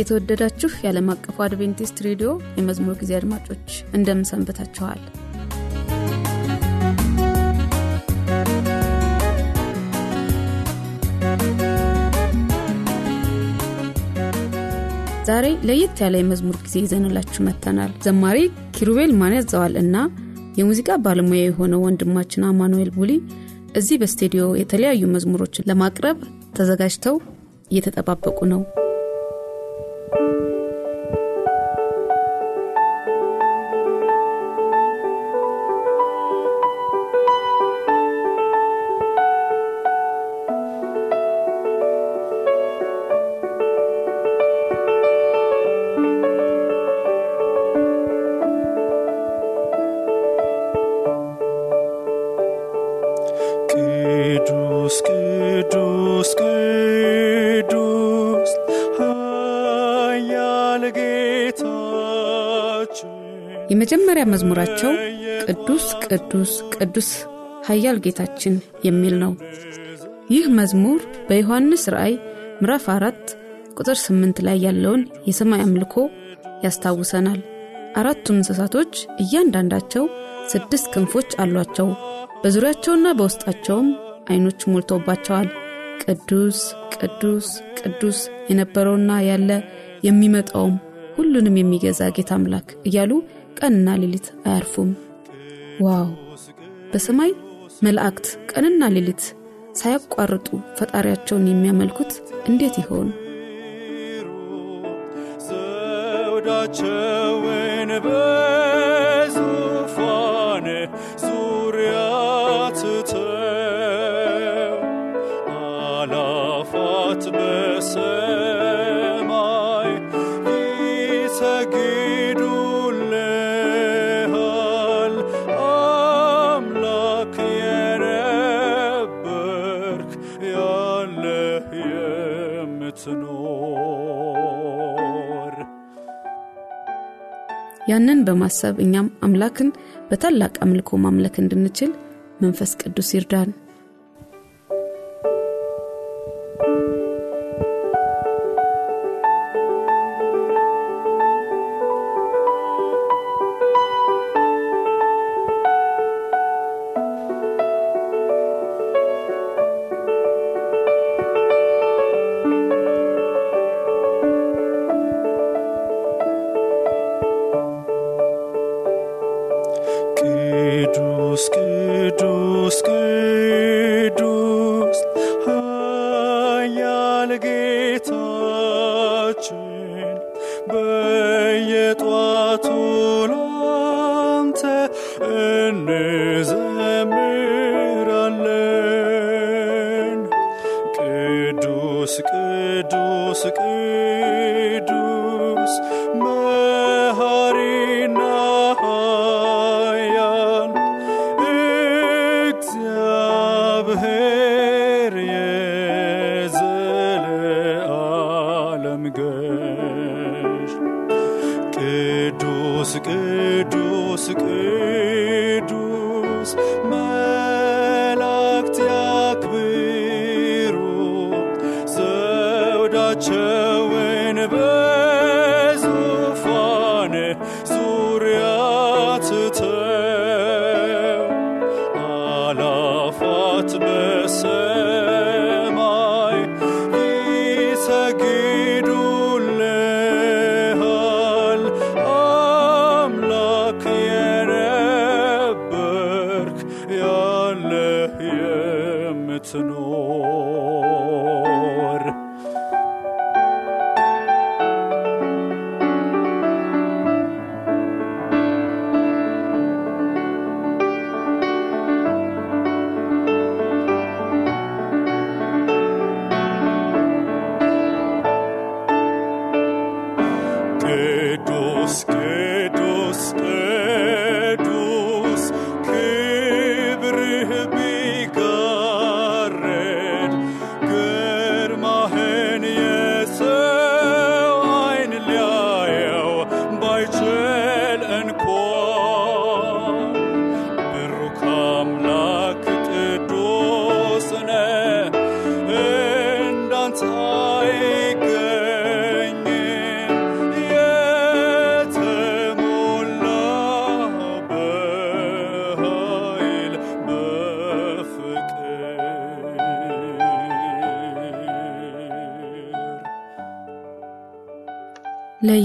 የተወደዳችሁ የዓለም አቀፉ አድቬንቲስት ሬዲዮ የመዝሙር ጊዜ አድማጮች እንደምን ሰንብታችኋል? ዛሬ ለየት ያለ የመዝሙር ጊዜ ይዘንላችሁ መጥተናል። ዘማሪ ኪሩቤል ማን ያዘዋል እና የሙዚቃ ባለሙያ የሆነው ወንድማችን አማኑኤል ቡሊ እዚህ በስቱዲዮ የተለያዩ መዝሙሮችን ለማቅረብ ተዘጋጅተው እየተጠባበቁ ነው። መዝሙራቸው ቅዱስ ቅዱስ ቅዱስ ኃያል ጌታችን የሚል ነው። ይህ መዝሙር በዮሐንስ ራእይ ምዕራፍ አራት ቁጥር ስምንት ላይ ያለውን የሰማይ አምልኮ ያስታውሰናል። አራቱ እንስሳቶች እያንዳንዳቸው ስድስት ክንፎች አሏቸው። በዙሪያቸውና በውስጣቸውም አይኖች ሞልተውባቸዋል። ቅዱስ ቅዱስ ቅዱስ የነበረውና ያለ የሚመጣውም ሁሉንም የሚገዛ ጌታ አምላክ እያሉ ቀንና ሌሊት አያርፉም። ዋው! በሰማይ መላእክት ቀንና ሌሊት ሳያቋርጡ ፈጣሪያቸውን የሚያመልኩት እንዴት ይሆን? ዘውዳቸውን ያንን በማሰብ እኛም አምላክን በታላቅ አምልኮ ማምለክ እንድንችል መንፈስ ቅዱስ ይርዳን። ቅዱስ ቅዱስ ቅዱስ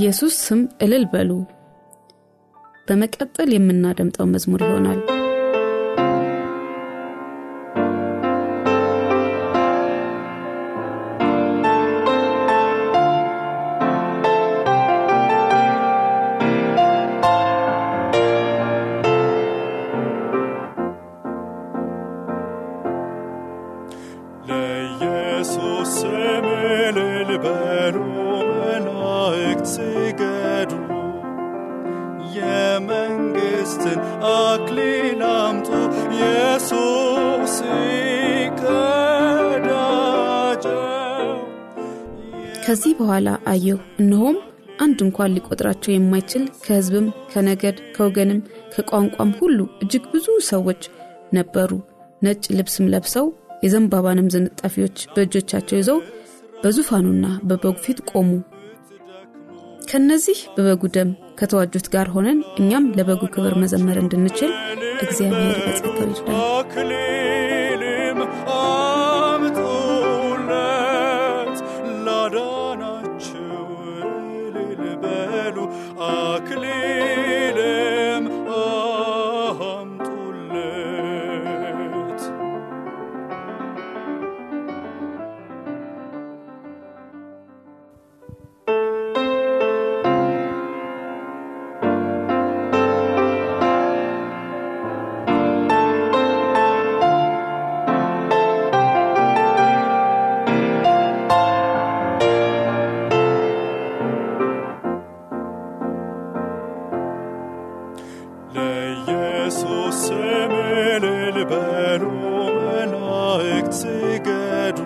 ለኢየሱስ ስም እልል በሉ። በመቀጠል የምናደምጠው መዝሙር ይሆናል በኋላ አየሁ። እነሆም አንድ እንኳን ሊቆጥራቸው የማይችል ከሕዝብም ከነገድ ከወገንም ከቋንቋም ሁሉ እጅግ ብዙ ሰዎች ነበሩ። ነጭ ልብስም ለብሰው የዘንባባንም ዝንጣፊዎች በእጆቻቸው ይዘው በዙፋኑና በበጉ ፊት ቆሙ። ከነዚህ በበጉ ደም ከተዋጁት ጋር ሆነን እኛም ለበጉ ክብር መዘመር እንድንችል እግዚአብሔር በጸጋው ይርዳል መላእክት ስገዱ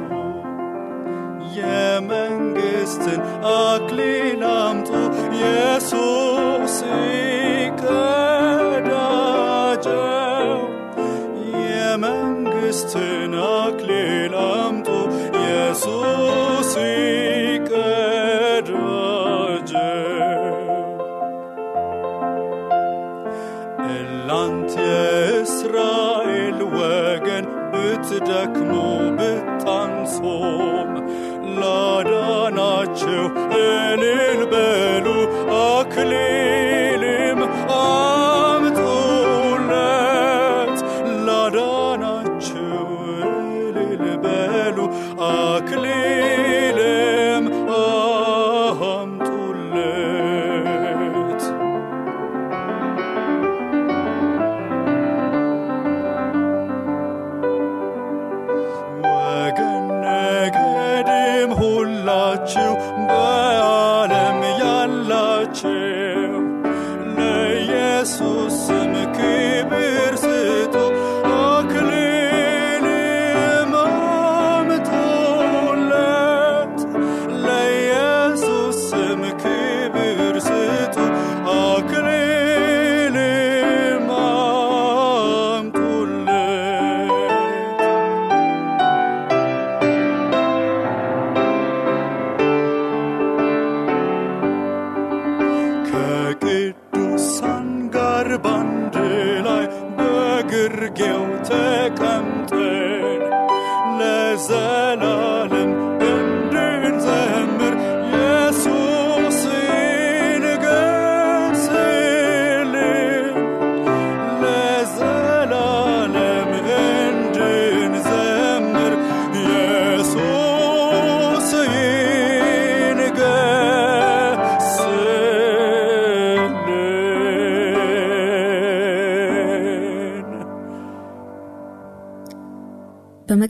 የመንግሥትን አክሊል አምጡ። ኢየሱስ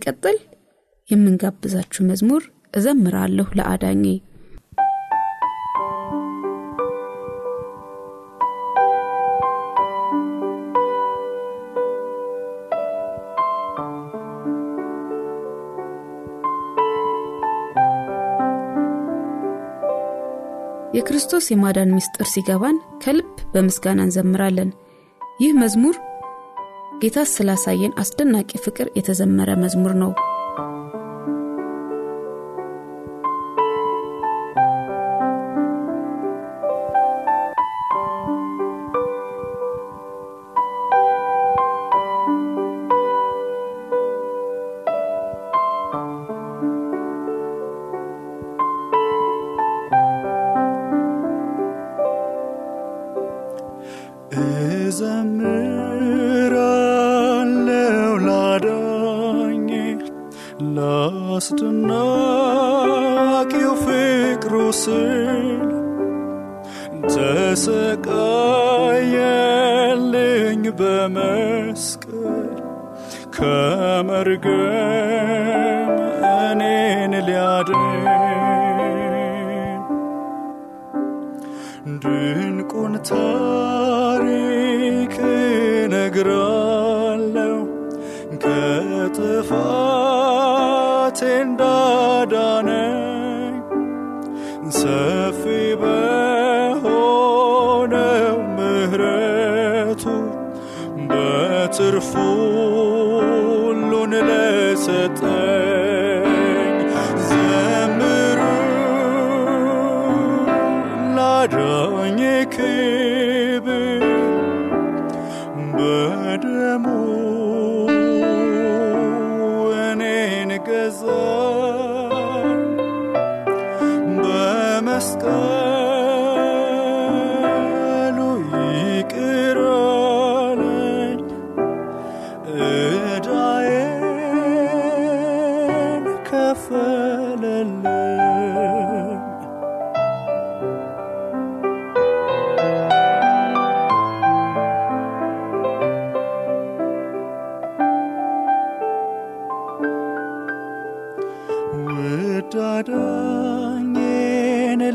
በመቀጠል የምንጋብዛችሁ መዝሙር እዘምራለሁ ለአዳኜ። የክርስቶስ የማዳን ምስጢር ሲገባን ከልብ በምስጋና እንዘምራለን። ይህ መዝሙር ጌታ ስላሳየን አስደናቂ ፍቅር የተዘመረ መዝሙር ነው ድንቁን ታሪክ ነግራለው ከጥፋቴ እንዳዳነኝ ዕዳዬን ከፈለልኝ ውድ አዳኜን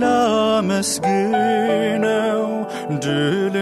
ላመስግነው ድል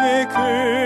ላዳኝ ክብር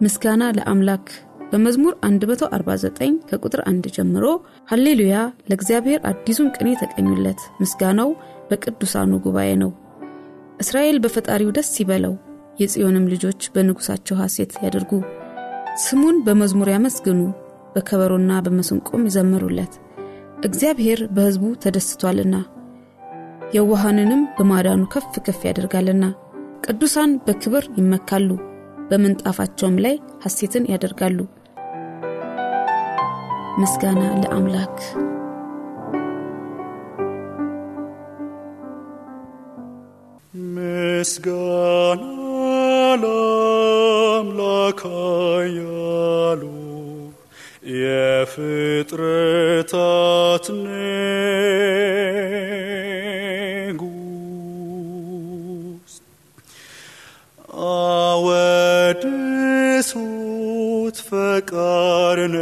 ምስጋና ለአምላክ። በመዝሙር 149 ከቁጥር 1 ጀምሮ ሃሌሉያ! ለእግዚአብሔር አዲሱን ቅኔ ተቀኙለት። ምስጋናው በቅዱሳኑ ጉባኤ ነው። እስራኤል በፈጣሪው ደስ ይበለው። የጽዮንም ልጆች በንጉሳቸው ሐሴት ያደርጉ ስሙን በመዝሙር ያመስግኑ። በከበሮና በመስንቆም ይዘምሩለት። እግዚአብሔር በሕዝቡ ተደስቷልና የዋሃንንም በማዳኑ ከፍ ከፍ ያደርጋልና ቅዱሳን በክብር ይመካሉ በምንጣፋቸውም ላይ ሐሴትን ያደርጋሉ። ምስጋና ለአምላክ። ምስጋና ለአምላክ ያሉ የፍጥረታት ንጉሥ ቅዱሱት ፈቃርነ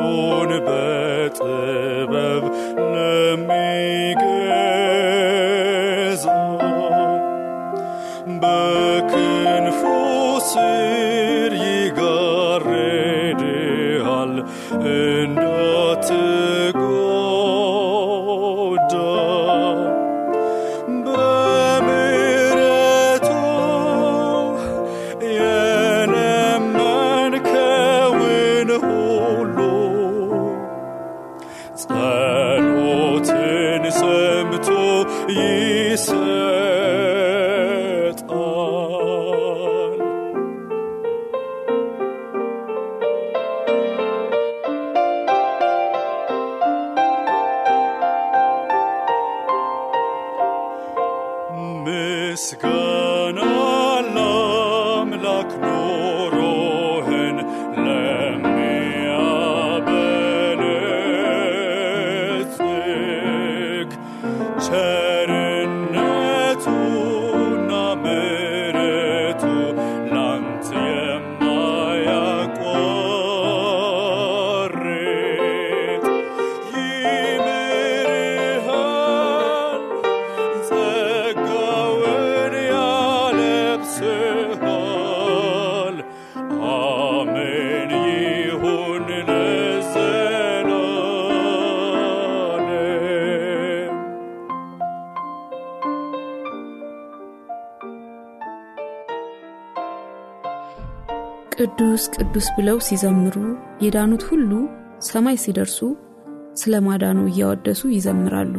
ሁሉን በጥበብ ለሚገዛ በክንፉ ቅዱስ ብለው ሲዘምሩ የዳኑት ሁሉ ሰማይ ሲደርሱ ስለ ማዳኑ እያወደሱ ይዘምራሉ።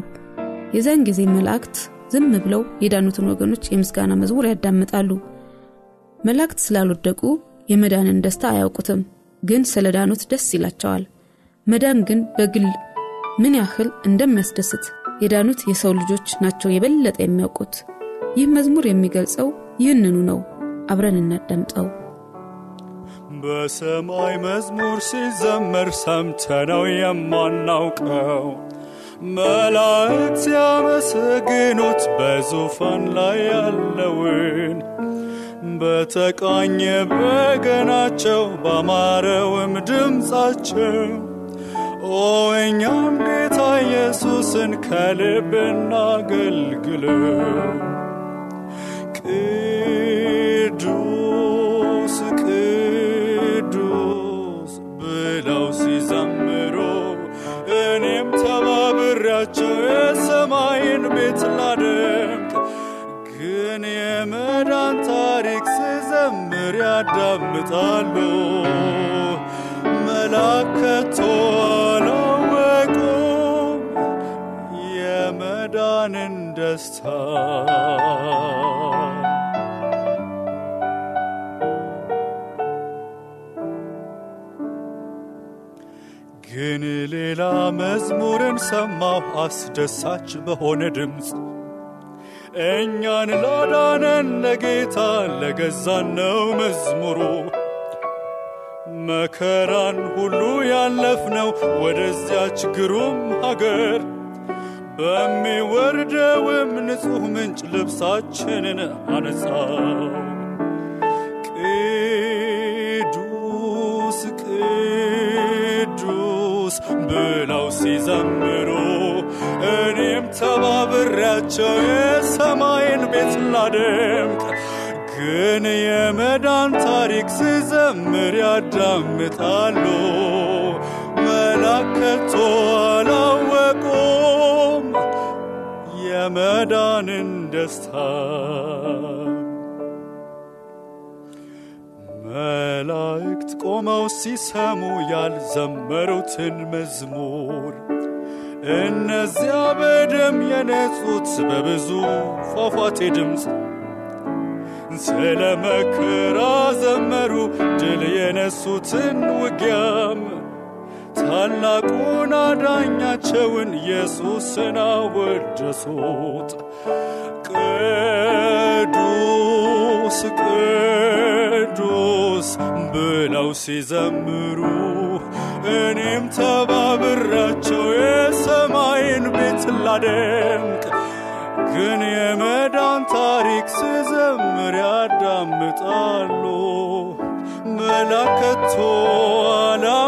የዚያን ጊዜ መላእክት ዝም ብለው የዳኑትን ወገኖች የምስጋና መዝሙር ያዳምጣሉ። መላእክት ስላልወደቁ የመዳንን ደስታ አያውቁትም፣ ግን ስለ ዳኑት ደስ ይላቸዋል። መዳን ግን በግል ምን ያህል እንደሚያስደስት የዳኑት የሰው ልጆች ናቸው የበለጠ የሚያውቁት። ይህ መዝሙር የሚገልጸው ይህንኑ ነው። አብረን እናዳምጠው። በሰማይ መዝሙር ሲዘመር ሰምተነው የማናውቀው መላእክት ሲያመሰግኑት በዙፋን ላይ ያለውን በተቃኘ በገናቸው ባማረውም ድምፃቸው ኦ እኛም ጌታ ኢየሱስን ከልብ እናገልግለው። ቅዱስ ያዳምጣሉ መላከቶ አላወቁም የመዳንን ደስታ። ግን ሌላ መዝሙርን ሰማሁ። አስደሳች በሆነ ድምፅ እኛን ላዳነን ለጌታ ለገዛን ነው መዝሙሩ መከራን ሁሉ ያለፍነው ወደዚያች ግሩም ሀገር በሚወርደውም ንጹሕ ምንጭ ልብሳችንን አነጻው። ቅዱስ ቅዱስ ብለው ሲዘምሩ እኔም ተባብሬያቸው የሰማይን ቤት ላደምቅ። ግን የመዳን ታሪክ ስዘምር ያዳምጣሉ። መላከቶ አላወቁም የመዳንን ደስታ። መላእክት ቆመው ሲሰሙ ያልዘመሩትን መዝሙር እነዚያ በደም የነጹት በብዙ ፏፏቴ ድምፅ ስለ መከራ ዘመሩ ድል የነሱትን ውጊያም ታላቁን አዳኛቸውን ኢየሱስን አወደሱት። ቅዱስ ቅዱስ ብለው ሲዘምሩ እኔም ተባብራቸው የሰማይን ቤት ላደምቅ ግን የመዳን ታሪክ ስዘምር ያዳምጣሉ። መላከቶ አላወቁም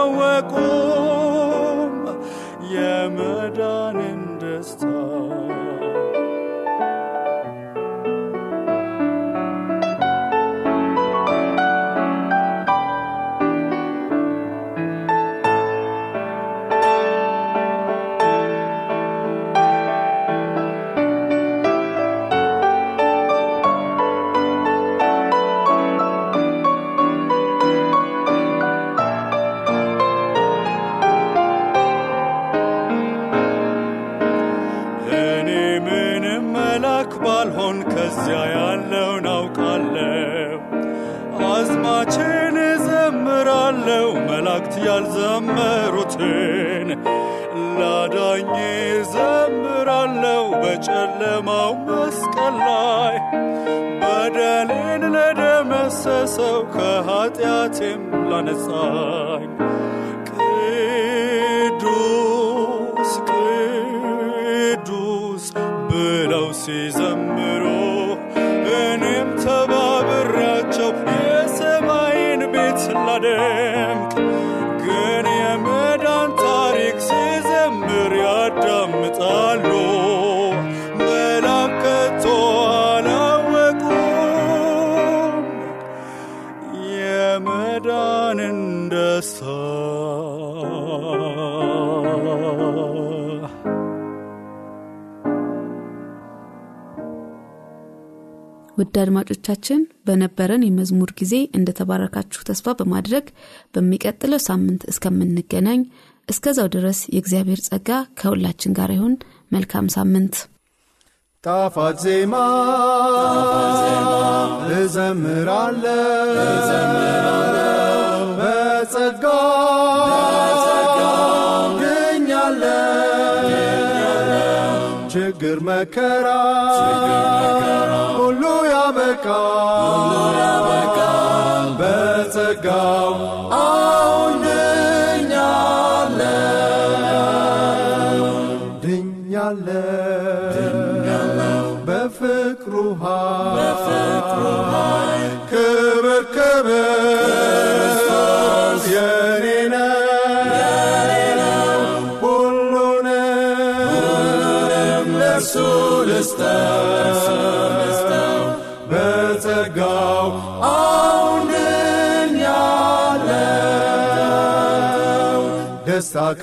ያልዘመሩትን ላዳኝ እዘምራለሁ በጨለማው መስቀል ላይ። በደሌን ለደመሰሰው ከኃጢአቴም ላነጻኝ ውድ አድማጮቻችን በነበረን የመዝሙር ጊዜ እንደተባረካችሁ ተስፋ በማድረግ በሚቀጥለው ሳምንት እስከምንገናኝ እስከዛው ድረስ የእግዚአብሔር ጸጋ ከሁላችን ጋር ይሁን። መልካም ሳምንት። ጣፋጭ ዜማ እዘምራለሁ በጸጋ መከራ ሁሉ ያበቃ በጸጋው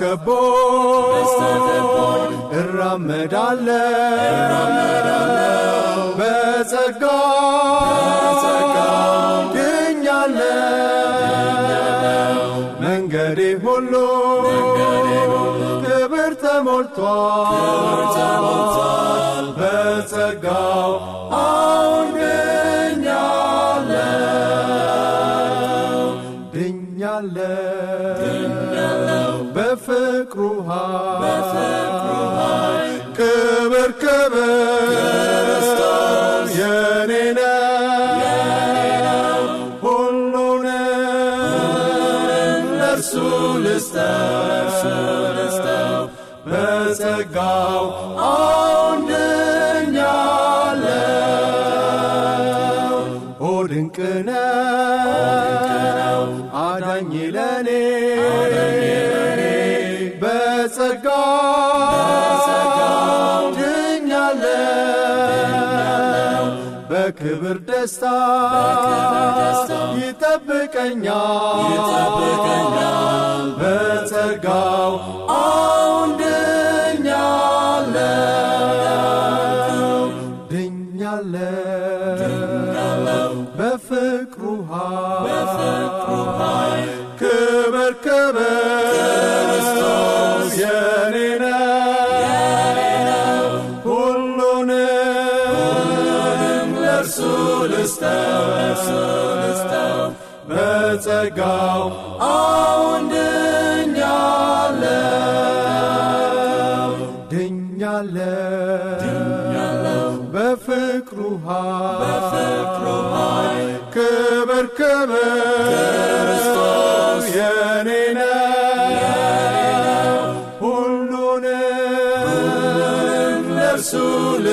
ከቦኝ እራመዳለሁ። በጸጋው ድኛለሁ። መንገዴ ሁሉ ክብር ተሞልቷል። በጸጋው ደስታ ይጠብቀኛል። በጸጋው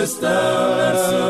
estar.